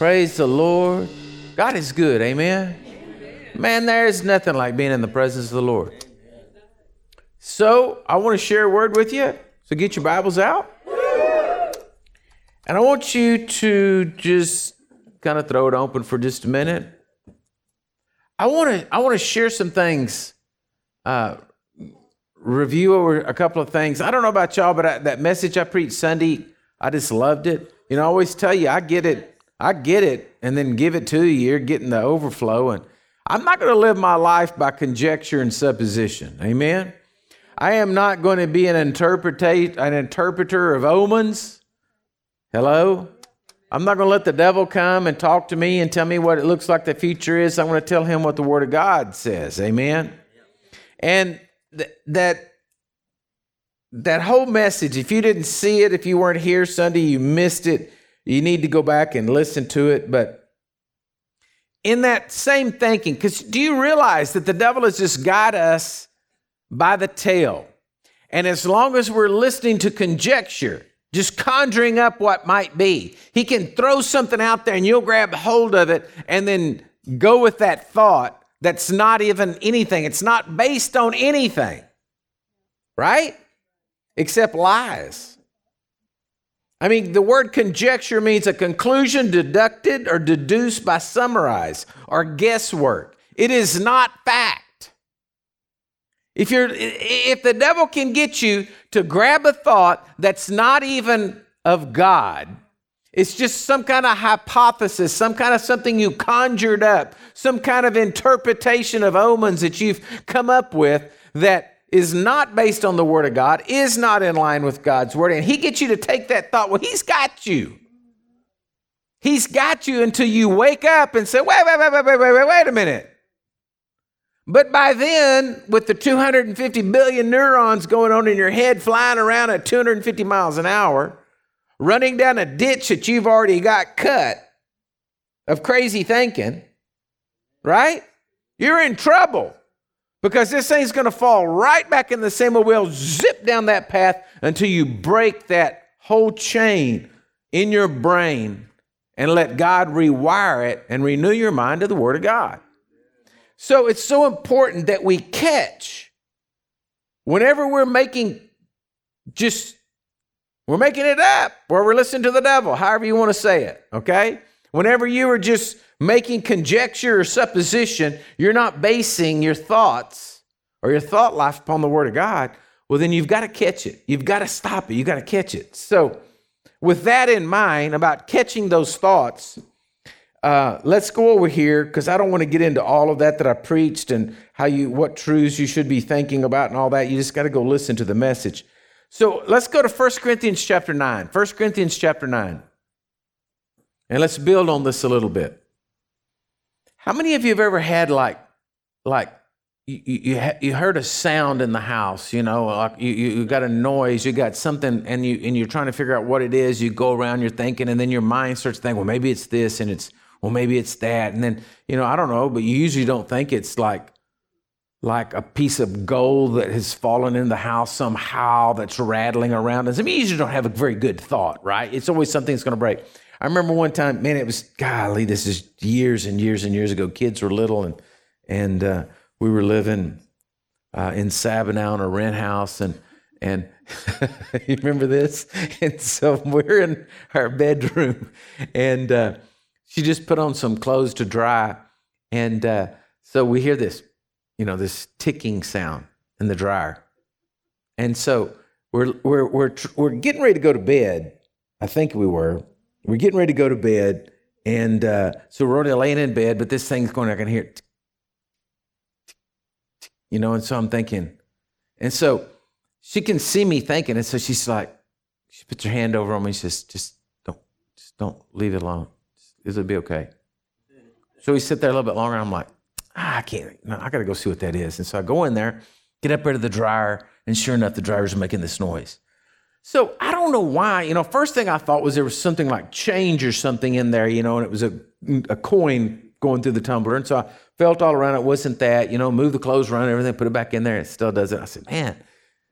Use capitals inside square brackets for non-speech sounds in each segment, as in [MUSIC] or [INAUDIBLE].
Praise the Lord. God is good. Amen. Man, there is nothing like being in the presence of the Lord. So, I want to share a word with you. So, get your Bibles out. And I want you to just kind of throw it open for just a minute. I want to I want to share some things, uh, review over a couple of things. I don't know about y'all, but I, that message I preached Sunday, I just loved it. You know, I always tell you, I get it, I get it, and then give it to you. You're getting the overflow, and I'm not going to live my life by conjecture and supposition. Amen. I am not going to be an interpretate an interpreter of omens. Hello. I'm not going to let the devil come and talk to me and tell me what it looks like the future is. I'm going to tell him what the Word of God says. Amen. And th- that that whole message, if you didn't see it, if you weren't here Sunday, you missed it. You need to go back and listen to it. But in that same thinking, because do you realize that the devil has just got us by the tail? And as long as we're listening to conjecture, just conjuring up what might be. He can throw something out there and you'll grab hold of it and then go with that thought that's not even anything. It's not based on anything, right? Except lies. I mean, the word conjecture means a conclusion deducted or deduced by summarize or guesswork. It is not fact. If you're if the devil can get you to grab a thought that's not even of God, it's just some kind of hypothesis, some kind of something you conjured up, some kind of interpretation of omens that you've come up with that is not based on the word of God, is not in line with God's word, and he gets you to take that thought, well, he's got you. He's got you until you wake up and say, wait, wait, wait, wait, wait, wait, wait, a minute. But by then, with the 250 billion neurons going on in your head, flying around at 250 miles an hour, running down a ditch that you've already got cut of crazy thinking, right? You're in trouble because this thing's going to fall right back in the same old wheel, zip down that path until you break that whole chain in your brain and let God rewire it and renew your mind to the Word of God. So it's so important that we catch whenever we're making just, we're making it up or we're listening to the devil, however you want to say it, okay? Whenever you are just making conjecture or supposition, you're not basing your thoughts or your thought life upon the Word of God, well, then you've got to catch it. You've got to stop it. You've got to catch it. So, with that in mind, about catching those thoughts, uh, let's go over here because I don't want to get into all of that that I preached and how you what truths you should be thinking about and all that. You just got to go listen to the message. So let's go to 1 Corinthians chapter 9. 1 Corinthians chapter 9. And let's build on this a little bit. How many of you have ever had like like you, you, you heard a sound in the house, you know, like you, you got a noise, you got something, and you and you're trying to figure out what it is. You go around, you're thinking, and then your mind starts thinking, well, maybe it's this, and it's well, maybe it's that. And then, you know, I don't know, but you usually don't think it's like like a piece of gold that has fallen in the house somehow that's rattling around. I mean, you usually don't have a very good thought, right? It's always something that's going to break. I remember one time, man, it was golly, this is years and years and years ago. Kids were little, and and uh, we were living uh, in Sabinal in a rent house, and and [LAUGHS] you remember this? [LAUGHS] And so we're in our bedroom, and uh, she just put on some clothes to dry. And uh, so we hear this, you know, this ticking sound in the dryer. And so we're, we're, we're, we're getting ready to go to bed. I think we were. We're getting ready to go to bed. And uh, so we're already laying in bed, but this thing's going, I can hear it. You know, and so I'm thinking, and so she can see me thinking, and so she's like, she puts her hand over on me She says, just don't, just don't leave it alone. It'll be okay. So we sit there a little bit longer. I'm like, ah, I can't. No, I got to go see what that is. And so I go in there, get up there to the dryer, and sure enough, the dryer's making this noise. So I don't know why. You know, first thing I thought was there was something like change or something in there, you know, and it was a, a coin going through the tumbler. And so I felt all around. It wasn't that, you know, move the clothes around, everything, put it back in there. It still does it. I said, man,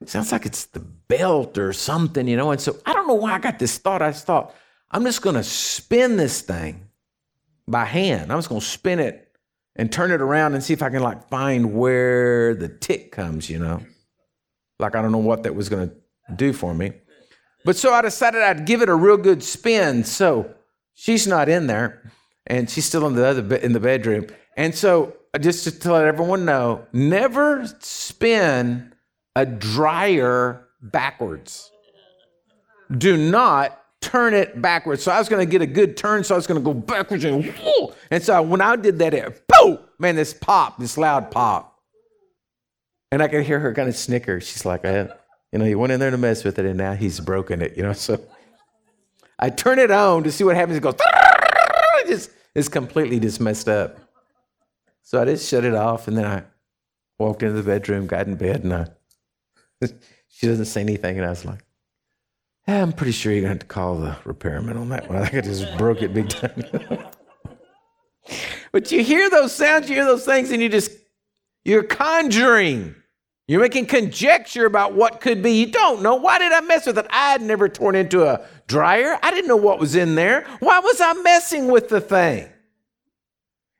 sounds like it's the belt or something, you know. And so I don't know why I got this thought. I just thought, I'm just going to spin this thing by hand. I'm just going to spin it and turn it around and see if I can like find where the tick comes, you know. Like I don't know what that was going to do for me. But so I decided I'd give it a real good spin. So she's not in there and she's still in the other in the bedroom. And so just to let everyone know, never spin a dryer backwards. Do not turn it backwards. So I was going to get a good turn, so I was going to go backwards and whoo! And so when I did that, it boom, man, this pop, this loud pop. And I could hear her kind of snicker. She's like, eh, you know, he went in there to mess with it, and now he's broken it, you know. [LAUGHS] So I turn it on to see what happens. It goes, just, it's completely just messed up. So I just shut it off, and then I walked into the bedroom, got in bed, and I, she doesn't say anything, and I was like, I'm pretty sure you're going to have to call the repairman on that one. I think I just broke it big time. but you hear those sounds, you hear those things, and you just, you're conjuring. You're making conjecture about what could be. You don't know. Why did I mess with it? I had never torn into a dryer. I didn't know what was in there. Why was I messing with the thing?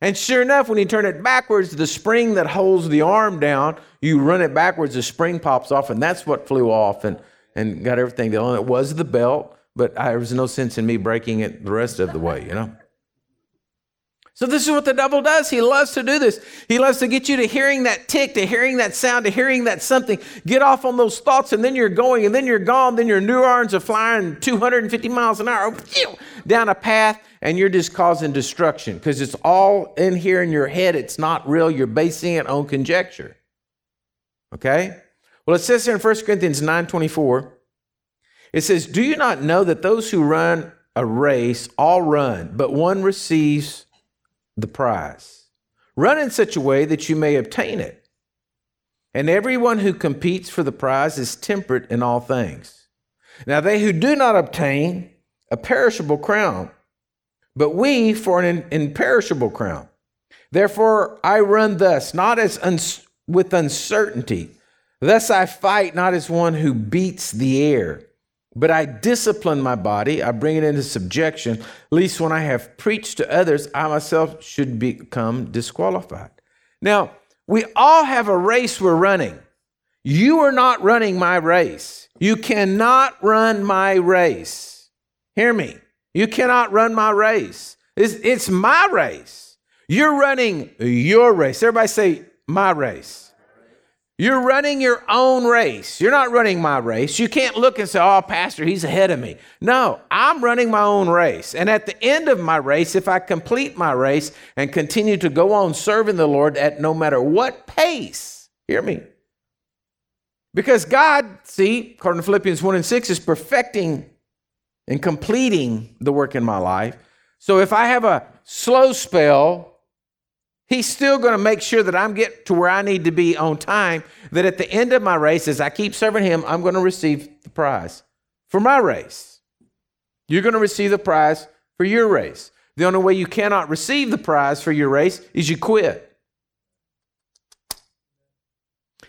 And sure enough, when you turn it backwards, the spring that holds the arm down, you run it backwards, the spring pops off, and that's what flew off. And and got everything done. It was the belt, but there was no sense in me breaking it the rest of the way, you know? So this is what the devil does. He loves to do this. He loves to get you to hearing that tick, to hearing that sound, to hearing that something. Get off on those thoughts, and then you're going, and then you're gone. Then your neurons are flying 250 miles an hour [LAUGHS] down a path, and you're just causing destruction because it's all in here in your head. It's not real. You're basing it on conjecture. Okay? Well, it says here in 1 Corinthians 9:24, it says, Do you not know that those who run a race all run, but one receives the prize? Run in such a way that you may obtain it. And everyone who competes for the prize is temperate in all things. Now, they who do not obtain a perishable crown, but we for an imperishable crown. Therefore, I run thus, not as with uncertainty Thus I fight not as one who beats the air, but I discipline my body, I bring it into subjection, lest when I have preached to others, I myself should become disqualified. Now, we all have a race we're running. You are not running my race. You cannot run my race. Hear me. You cannot run my race. It's, it's my race. You're running your race. Everybody say, my race. You're running your own race. You're not running my race. You can't look and say, oh, Pastor, he's ahead of me. No, I'm running my own race. And at the end of my race, if I complete my race and continue to go on serving the Lord at no matter what pace, hear me. Because God, see, according to Philippians 1 and 6, is perfecting and completing the work in my life. So if I have a slow spell, He's still going to make sure that I'm get to where I need to be on time. That at the end of my race, as I keep serving Him, I'm going to receive the prize for my race. You're going to receive the prize for your race. The only way you cannot receive the prize for your race is you quit.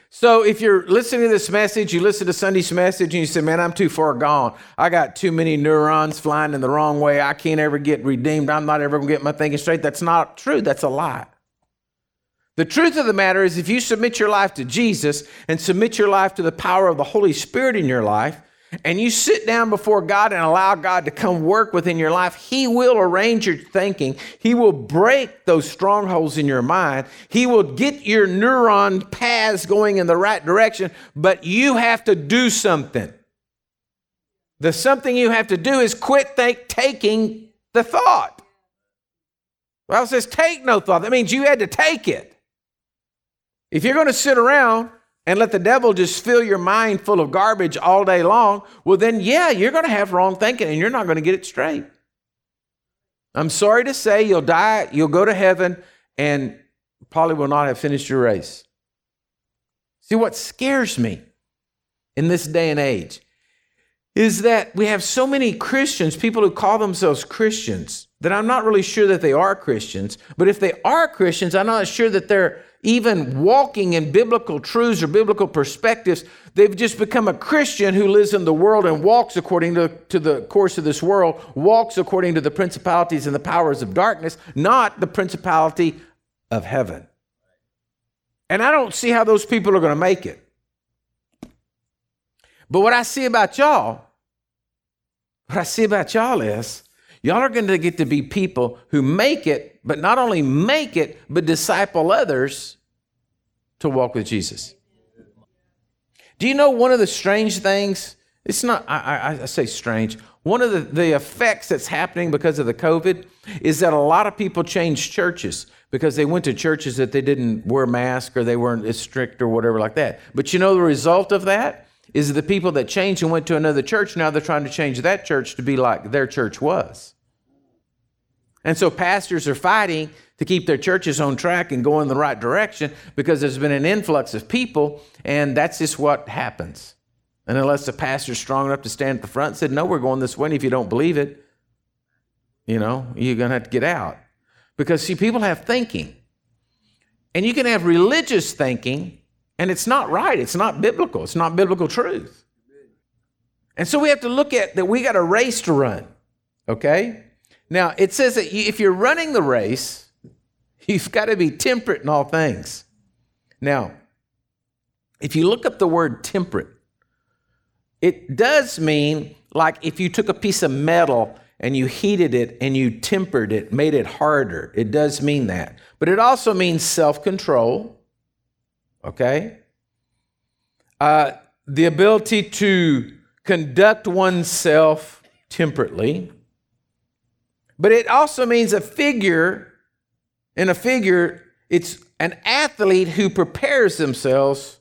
So if you're listening to this message, you listen to Sunday's message and you say, Man, I'm too far gone. I got too many neurons flying in the wrong way. I can't ever get redeemed. I'm not ever going to get my thinking straight. That's not true. That's a lie. The truth of the matter is, if you submit your life to Jesus and submit your life to the power of the Holy Spirit in your life, and you sit down before God and allow God to come work within your life, He will arrange your thinking. He will break those strongholds in your mind. He will get your neuron paths going in the right direction, but you have to do something. The something you have to do is quit think, taking the thought. Well, it says take no thought. That means you had to take it. If you're going to sit around and let the devil just fill your mind full of garbage all day long, well, then, yeah, you're going to have wrong thinking and you're not going to get it straight. I'm sorry to say you'll die, you'll go to heaven, and probably will not have finished your race. See, what scares me in this day and age is that we have so many Christians, people who call themselves Christians, that I'm not really sure that they are Christians. But if they are Christians, I'm not sure that they're even walking in biblical truths or biblical perspectives. They've just become a Christian who lives in the world and walks according to, to the course of this world, walks according to the principalities and the powers of darkness, not the principality of heaven. And I don't see how those people are going to make it. But what I see about y'all, what I see about y'all is y'all are going to get to be people who make it, but not only make it, but disciple others to walk with Jesus. Do you know one of the strange things? It's not, I, I, I say strange. One of the, the effects that's happening because of the COVID is that a lot of people change churches because they went to churches that they didn't wear masks or they weren't as strict or whatever like that. But you know the result of that? Is the people that changed and went to another church, now they're trying to change that church to be like their church was. And so pastors are fighting to keep their churches on track and going in the right direction because there's been an influx of people, and that's just what happens. And unless the pastor's strong enough to stand at the front and said, No, we're going this way, and if you don't believe it, you know, you're going to have to get out. Because, see, people have thinking. And you can have religious thinking and it's not right. It's not biblical. It's not biblical truth. And so we have to look at that we got a race to run. Okay? Now, it says that if you're running the race, [LAUGHS] you've got to be temperate in all things. Now, if you look up the word temperate, it does mean like if you took a piece of metal and you heated it and you tempered it, made it harder. It does mean that. But it also means self control okay? Uh, the ability to conduct oneself temperately. But it also means a figure, in a figure, it's an athlete who prepares themselves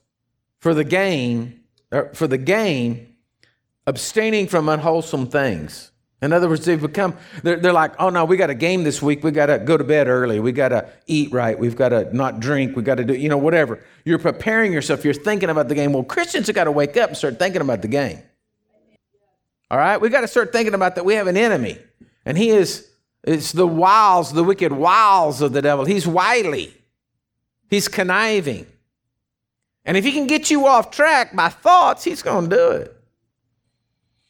for the game, for the game, abstaining from unwholesome things. In other words, they've become, they're, they're like, oh no, we got a game this week. We got to go to bed early. We got to eat right. We've got to not drink. We got to do, you know, whatever. You're preparing yourself. You're thinking about the game. Well, Christians have got to wake up and start thinking about the game. All right? We got to start thinking about that we have an enemy. And he is, it's the wiles, the wicked wiles of the devil. He's wily, he's conniving. And if he can get you off track by thoughts, he's going to do it.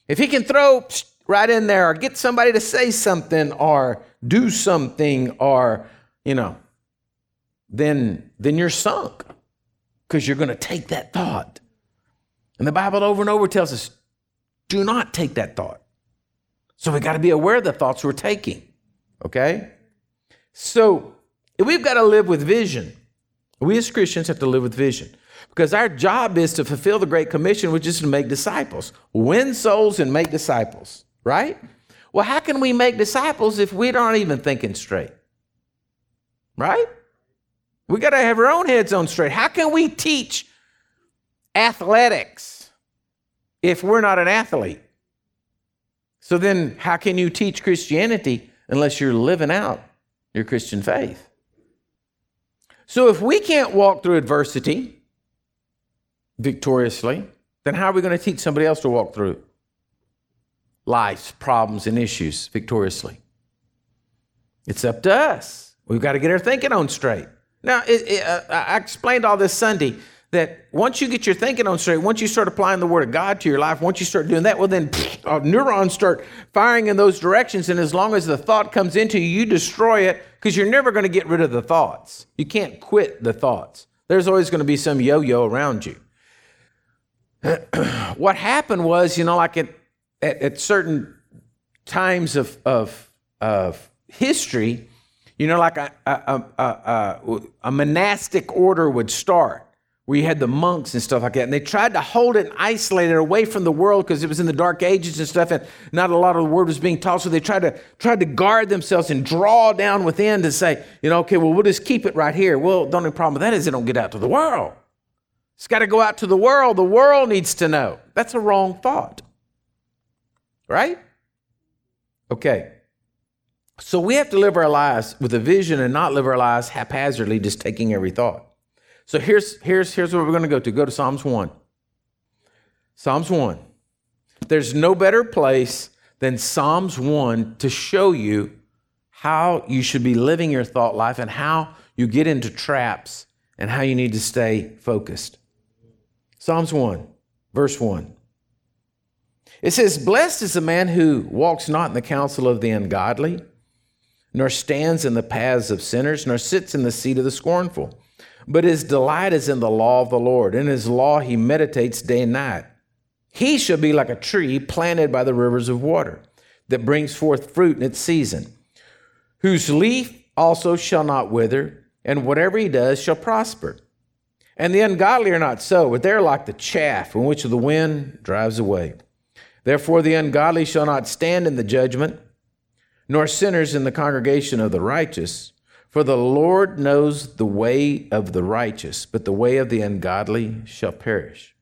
If he can throw right in there or get somebody to say something or do something or, you know, then, then you're sunk because you're going to take that thought. And the Bible over and over tells us do not take that thought. So we got to be aware of the thoughts we're taking. Okay? So we've got to live with vision. We as Christians have to live with vision because our job is to fulfill the Great Commission, which is to make disciples, win souls and make disciples right? Well, how can we make disciples if we aren't even thinking straight? Right? We got to have our own heads on straight. How can we teach athletics if we're not an athlete? So then, how can you teach Christianity unless you're living out your Christian faith? So, if we can't walk through adversity victoriously, then how are we going to teach somebody else to walk through life's problems and issues victoriously. It's up to us. We've got to get our thinking on straight. Now, it, it, uh, I explained all this Sunday that once you get your thinking on straight, once you start applying the Word of God to your life, once you start doing that, well, then neurons start firing in those directions. And as long as the thought comes into you, you destroy it because you're never going to get rid of the thoughts. You can't quit the thoughts. There's always going to be some yo yo around you. [CLEARS THROAT] what happened was, you know, like it, at, at certain times of, of, of history, you know, like a, a, a, a, monastic order would start where you had the monks and stuff like that. And they tried to hold it and isolate it away from the world because it was in the dark ages and stuff, and not a lot of the word was being taught. So they tried to tried to guard themselves and draw down within to say, you know, okay, well, we'll just keep it right here. Well, the only problem with that is they don't get out to the world. It's got to go out to the world. The world needs to know. That's a wrong thought. Right? Okay. So we have to live our lives with a vision and not live our lives haphazardly, just taking every thought. So here's here's here's what we're going to go to. Go to Psalms 1. Psalms 1. There's no better place than Psalms 1 to show you how you should be living your thought life and how you get into traps and how you need to stay focused. Psalms 1, verse 1. It says, Blessed is the man who walks not in the counsel of the ungodly, nor stands in the paths of sinners, nor sits in the seat of the scornful. But his delight is in the law of the Lord. In his law he meditates day and night. He shall be like a tree planted by the rivers of water, that brings forth fruit in its season, whose leaf also shall not wither, and whatever he does shall prosper. And the ungodly are not so, but they're like the chaff in which the wind drives away. Therefore, the ungodly shall not stand in the judgment, nor sinners in the congregation of the righteous. For the Lord knows the way of the righteous, but the way of the ungodly shall perish.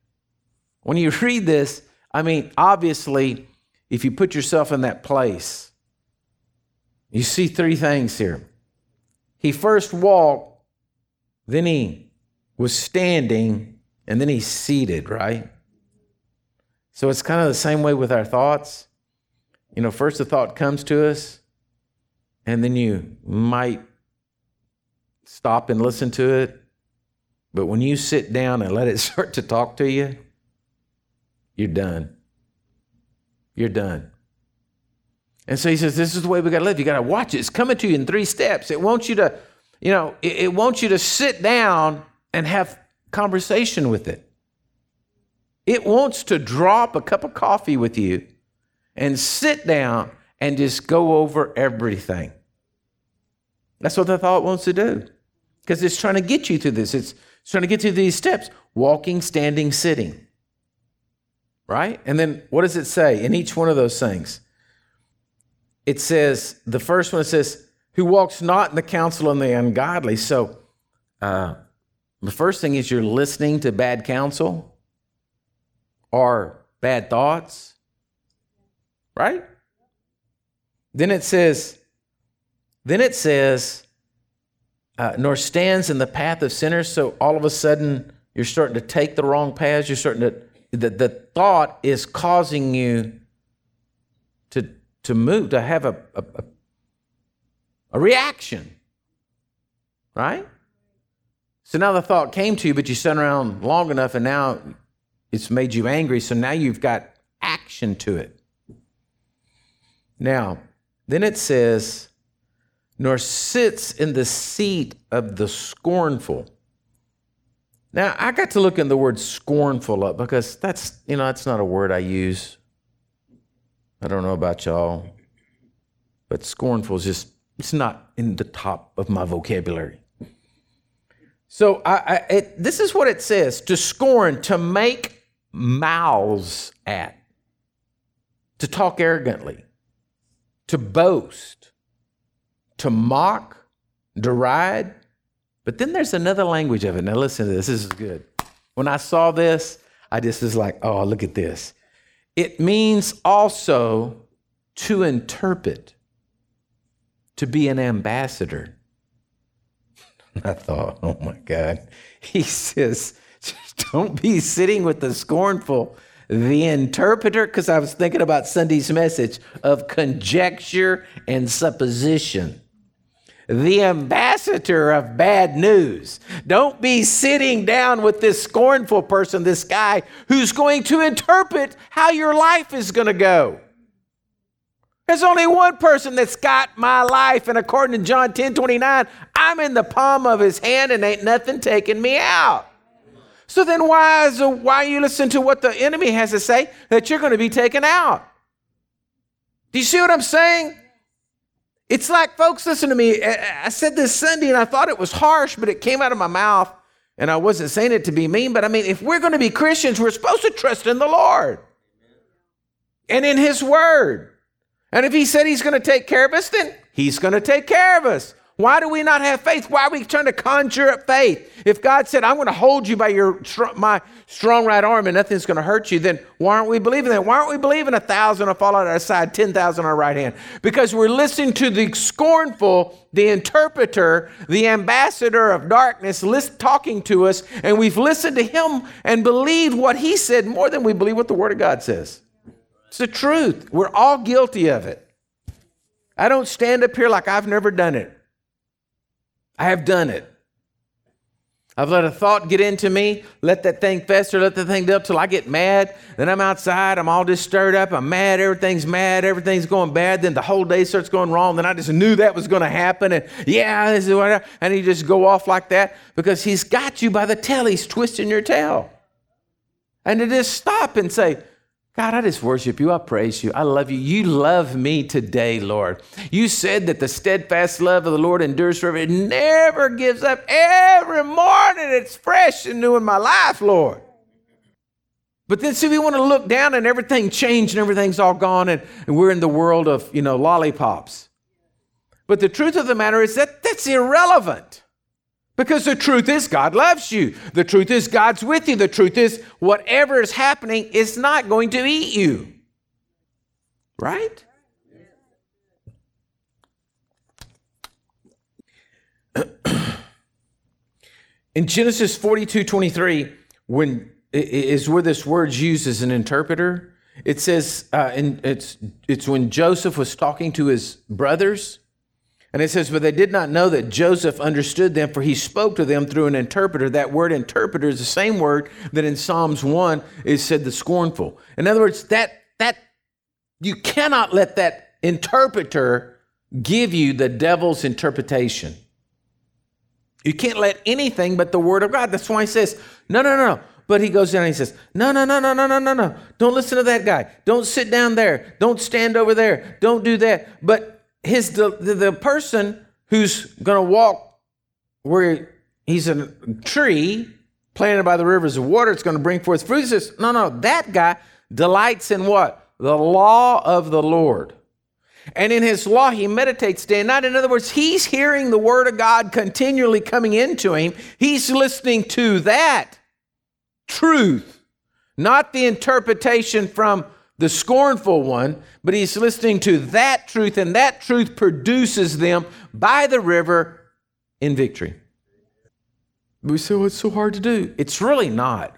When you [LAUGHS] read this, I mean, obviously, if you put yourself in that place, you see three things here. He first walked, then he was standing and then he's seated, right? So it's kind of the same way with our thoughts. You know, first the thought comes to us, and then you might stop and listen to it. But when you sit down and let it [LAUGHS] start to talk to you, you're done. You're done. And so he says, This is the way we got to live. You got to watch it. It's coming to you in three steps. It wants you to, you know, it, it wants you to sit down and have conversation with it. It wants to drop a cup of coffee with you and sit down and just go over everything. That's what the thought wants to do because it's trying to get you through this. It's, it's trying to get through these steps walking, standing, sitting. Right? And then what does it say in each one of those things? It says, the first one says, who walks not in the counsel of the ungodly. So, uh, the first thing is you're listening to bad counsel or bad thoughts, right? Then it says, then it says, uh, nor stands in the path of sinners. So all of a sudden, you're starting to take the wrong paths. You're starting to, the, the thought is causing you to, to move, to have a, a, a reaction, right? So now the thought came to you, but you sat around long enough and now it's made you angry. So now you've got action to it. Now, then it says, nor sits in the seat of the scornful. Now, I got to look in the word scornful up because that's, you know, that's not a word I use. I don't know about y'all, but scornful is just, it's not in the top of my vocabulary. So I, I, it, this is what it says to scorn, to make mouths at, to talk arrogantly, to boast, to mock, deride. But then there's another language of it. Now listen to this. This is good. When I saw this, I just was like, oh, look at this. It means also to interpret, to be an ambassador [LAUGHS] I thought, oh my God. [LAUGHS] He says, don't be sitting with the scornful, the interpreter, because I was thinking about Sunday's message of conjecture and supposition. The ambassador of bad news. Don't be sitting down with this scornful person, this guy who's going to interpret how your life is going to go. There's only one person that's got my life, and according to John 10 29, I'm in the palm of his hand and ain't nothing taking me out. So then why is why you listen to what the enemy has to say that you're going to be taken out? Do you see what I'm saying? It's like, folks, listen to me. I said this Sunday and I thought it was harsh, but it came out of my mouth. And I wasn't saying it to be mean, but I mean, if we're going to be Christians, we're supposed to trust in the Lord and in His Word. And if he said he's going to take care of us, then he's going to take care of us. Why do we not have faith? Why are we trying to conjure up faith? If God said, I'm going to hold you by your my strong right arm and nothing's going to hurt you, then why aren't we believing that? Why aren't we believing a thousand will fall at our side, 10,000 on our right hand? Because we're listening to the scornful, the interpreter, the ambassador of darkness list, talking to us, and we've listened to him and believed what he said more than we believe what the Word of God says. It's the truth. We're all guilty of it. I don't stand up here like I've never done it. I have done it. I've let a thought get into me, let that thing fester, let that thing up till I get mad. Then I'm outside, I'm all just stirred up, I'm mad, everything's mad, everything's going bad. Then the whole day starts going wrong. Then I just knew that was going to happen. And yeah, this is what, and you just go off like that because he's got you by the tail. He's twisting your tail. And to just stop and say, God, I just worship you. I praise you. I love you. You love me today, Lord. You said that the steadfast love of the Lord endures forever. It never gives up. Every morning it's fresh and new in my life, Lord. But then, see, we want to look down and everything changed and everything's all gone and, and we're in the world of, you know, lollipops. But the truth of the matter is that that's irrelevant. Because the truth is, God loves you. The truth is, God's with you. The truth is, whatever is happening is not going to eat you. Right? [CLEARS THROAT] In Genesis 42 23, when is where this word's used as an interpreter. It says, uh, and it's, it's when Joseph was talking to his brothers and it says, But they did not know that Joseph understood them, for he spoke to them through an interpreter. That word interpreter is the same word that in Psalms 1 is said the scornful. In other words, that that you cannot let that interpreter give you the devil's interpretation. You can't let anything but the word of God. That's why he says, No, no, no, no. But he goes down and he says, No, no, no, no, no, no, no, no. Don't listen to that guy. Don't sit down there. Don't stand over there. Don't do that. But his the, the person who's going to walk where he's a tree planted by the rivers of water, it's going to bring forth fruit. He says, no, no, that guy delights in what? The law of the Lord. And in his law, he meditates day and night. In other words, he's hearing the word of God continually coming into him. He's listening to that truth, not the interpretation from the scornful one, but he's listening to that truth, and that truth produces them by the river in victory. We say, well, it's so hard to do. It's really not.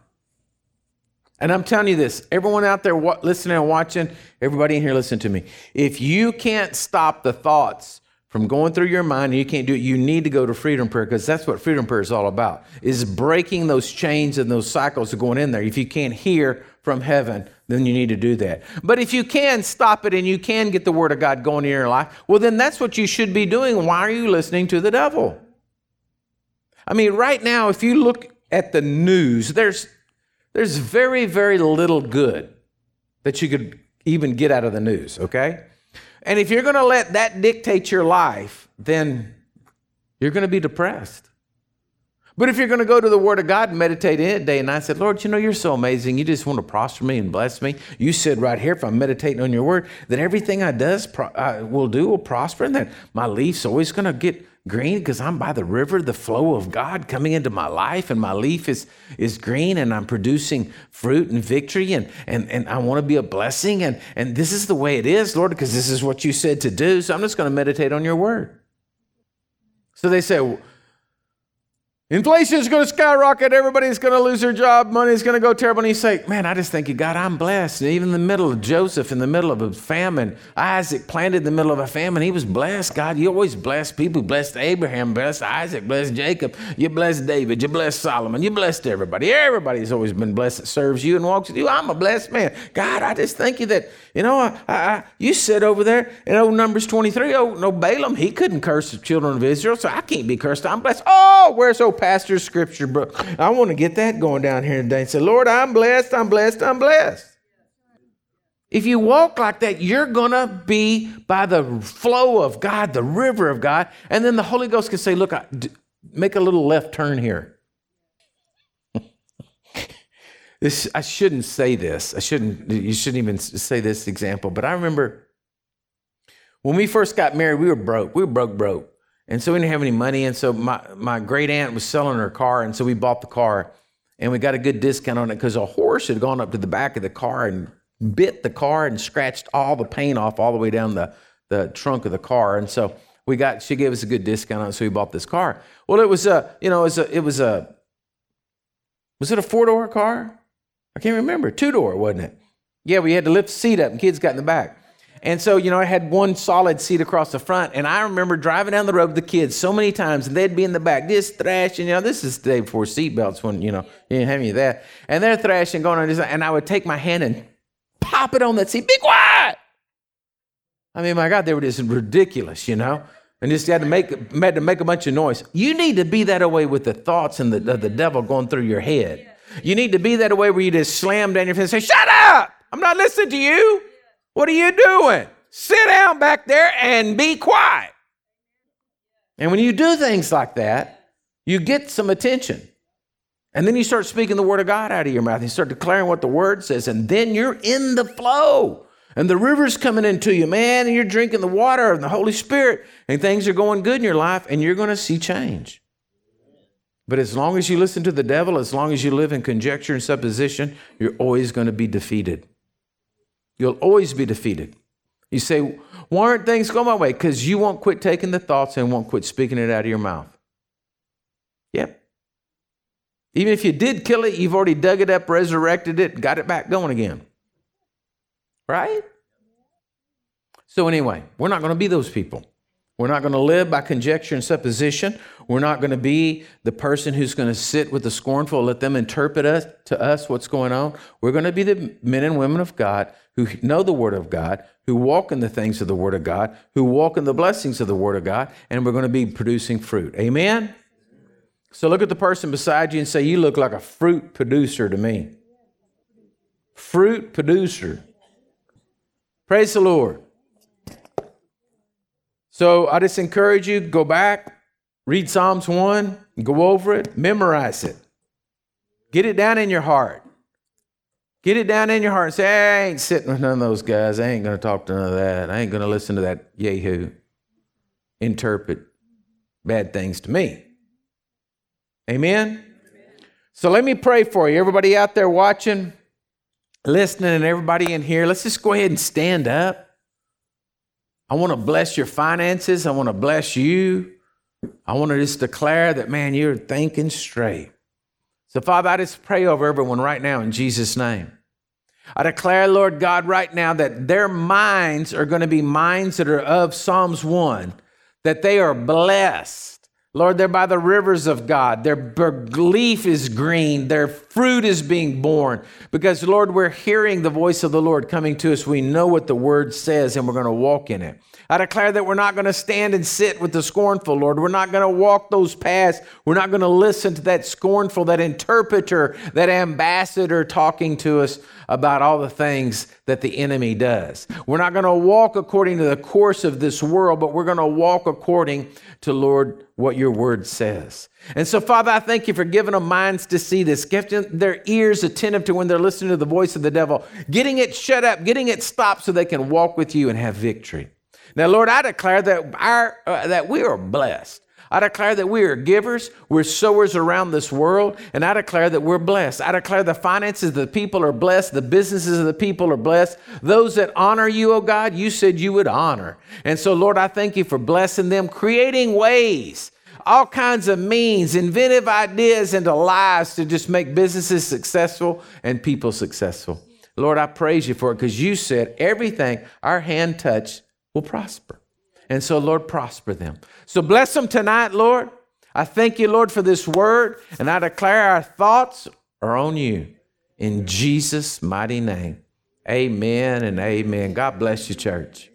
And I'm telling you this everyone out there listening and watching, everybody in here, listen to me. If you can't stop the thoughts from going through your mind and you can't do it, you need to go to freedom prayer because that's what freedom prayer is all about, is breaking those chains and those cycles of going in there. If you can't hear from heaven, then you need to do that. But if you can stop it and you can get the Word of God going in your life, well, then that's what you should be doing. Why are you listening to the devil? I mean, right now, if you look at the news, there's, there's very, very little good that you could even get out of the news, okay? And if you're going to let that dictate your life, then you're going to be depressed. But if you're going to go to the Word of God and meditate in it day and night, said, Lord, you know, you're so amazing. You just want to prosper me and bless me. You said right here, if I'm meditating on your Word, that everything I does I will do will prosper, and that my leaf's always going to get green because I'm by the river, the flow of God coming into my life, and my leaf is is green, and I'm producing fruit and victory, and and and I want to be a blessing, and and this is the way it is, Lord, because this is what you said to do. So I'm just going to meditate on your Word. So they say. Inflation is going to skyrocket. Everybody's going to lose their job. Money's going to go terrible. And you say, Man, I just thank you, God, I'm blessed. And even in the middle of Joseph, in the middle of a famine, Isaac planted in the middle of a famine. He was blessed. God, you always bless people. Blessed Abraham, blessed Isaac, blessed Jacob. You blessed David. You blessed Solomon. You blessed everybody. Everybody's always been blessed that serves you and walks with you. I'm a blessed man. God, I just thank you that, you know, I, I, you said over there in old Numbers 23, oh, no, Balaam, he couldn't curse the children of Israel, so I can't be cursed. I'm blessed. Oh, where's old pastor's scripture book. I want to get that going down here today and say, Lord, I'm blessed, I'm blessed, I'm blessed. If you walk like that, you're going to be by the flow of God, the river of God. And then the Holy Ghost can say, Look, make a little left turn here. This, I shouldn't say this. I shouldn't, you shouldn't even say this example. But I remember when we first got married, we were broke. We were broke, broke. And so we didn't have any money. And so my, my great aunt was selling her car. And so we bought the car and we got a good discount on it because a horse had gone up to the back of the car and bit the car and scratched all the paint off all the way down the, the trunk of the car. And so we got, she gave us a good discount on it. So we bought this car. Well, it was a, you know, it was a, it was a, was it a four door car? I can't remember. Two door, wasn't it? Yeah, we had to lift the seat up and kids got in the back. And so, you know, I had one solid seat across the front. And I remember driving down the road with the kids so many times, and they'd be in the back, just thrashing. You know, this is the day before seatbelts when, you know, you didn't have any of that. And they're thrashing, going on. And I would take my hand and pop it on that seat. Be quiet. I mean, my God, they were just ridiculous, you know? And just had to make had to make a bunch of noise. You need to be that away with the thoughts and the, the devil going through your head. You need to be that way where you just slam down your face and say, Shut up! I'm not listening to you. What are you doing? Sit down back there and be quiet. And when you do things like that, you get some attention. And then you start speaking the word of God out of your mouth. You start declaring what the word says, and then you're in the flow. And the river's coming into you, man, and you're drinking the water of the Holy Spirit, and things are going good in your life, and you're going to see change. But as long as you listen to the devil, as long as you live in conjecture and supposition, you're always going to be defeated. You'll always be defeated. You say, why aren't things going my way? Because you won't quit taking the thoughts and won't quit speaking it out of your mouth. Yep. Even if you did kill it, you've already dug it up, resurrected it, got it back going again. Right? So, anyway, we're not going to be those people. We're not going to live by conjecture and supposition. We're not going to be the person who's going to sit with the scornful, let them interpret us, to us what's going on. We're going to be the men and women of God who know the Word of God, who walk in the things of the Word of God, who walk in the blessings of the Word of God, and we're going to be producing fruit. Amen? So look at the person beside you and say, You look like a fruit producer to me. Fruit producer. Praise the Lord. So I just encourage you go back, read Psalms 1, go over it, memorize it. Get it down in your heart. Get it down in your heart and say, I ain't sitting with none of those guys. I ain't going to talk to none of that. I ain't going to listen to that Yahoo interpret bad things to me. Amen? So let me pray for you. Everybody out there watching, listening, and everybody in here, let's just go ahead and stand up. I want to bless your finances. I want to bless you. I want to just declare that, man, you're thinking straight. So, Father, I just pray over everyone right now in Jesus' name. I declare, Lord God, right now that their minds are going to be minds that are of Psalms 1, that they are blessed Lord, they're by the rivers of God. Their leaf is green. Their fruit is being borne. Because, Lord, we're hearing the voice of the Lord coming to us. We know what the word says and we're going to walk in it. I declare that we're not going to stand and sit with the scornful, Lord. We're not going to walk those paths. We're not going to listen to that scornful, that interpreter, that ambassador talking to us about all the things that the enemy does. We're not going to walk according to the course of this world, but we're going to walk according to, Lord, what your word says. And so, Father, I thank you for giving them minds to see this, giving their ears attentive to when they're listening to the voice of the devil, getting it shut up, getting it stopped so they can walk with you and have victory. Now, Lord, I declare that, our, uh, that we are blessed. I declare that we are givers, we're sowers around this world, and I declare that we're blessed. I declare the finances of the people are blessed, the businesses of the people are blessed. Those that honor you, oh God, you said you would honor. And so, Lord, I thank you for blessing them, creating ways, all kinds of means, inventive ideas into lives to just make businesses successful and people successful. Lord, I praise you for it because you said everything our hand touched will prosper. And so, Lord, prosper them. So bless them tonight, Lord. I thank you, Lord, for this word, and I declare our thoughts are on you. In Jesus' mighty name. Amen and amen. God bless you, church.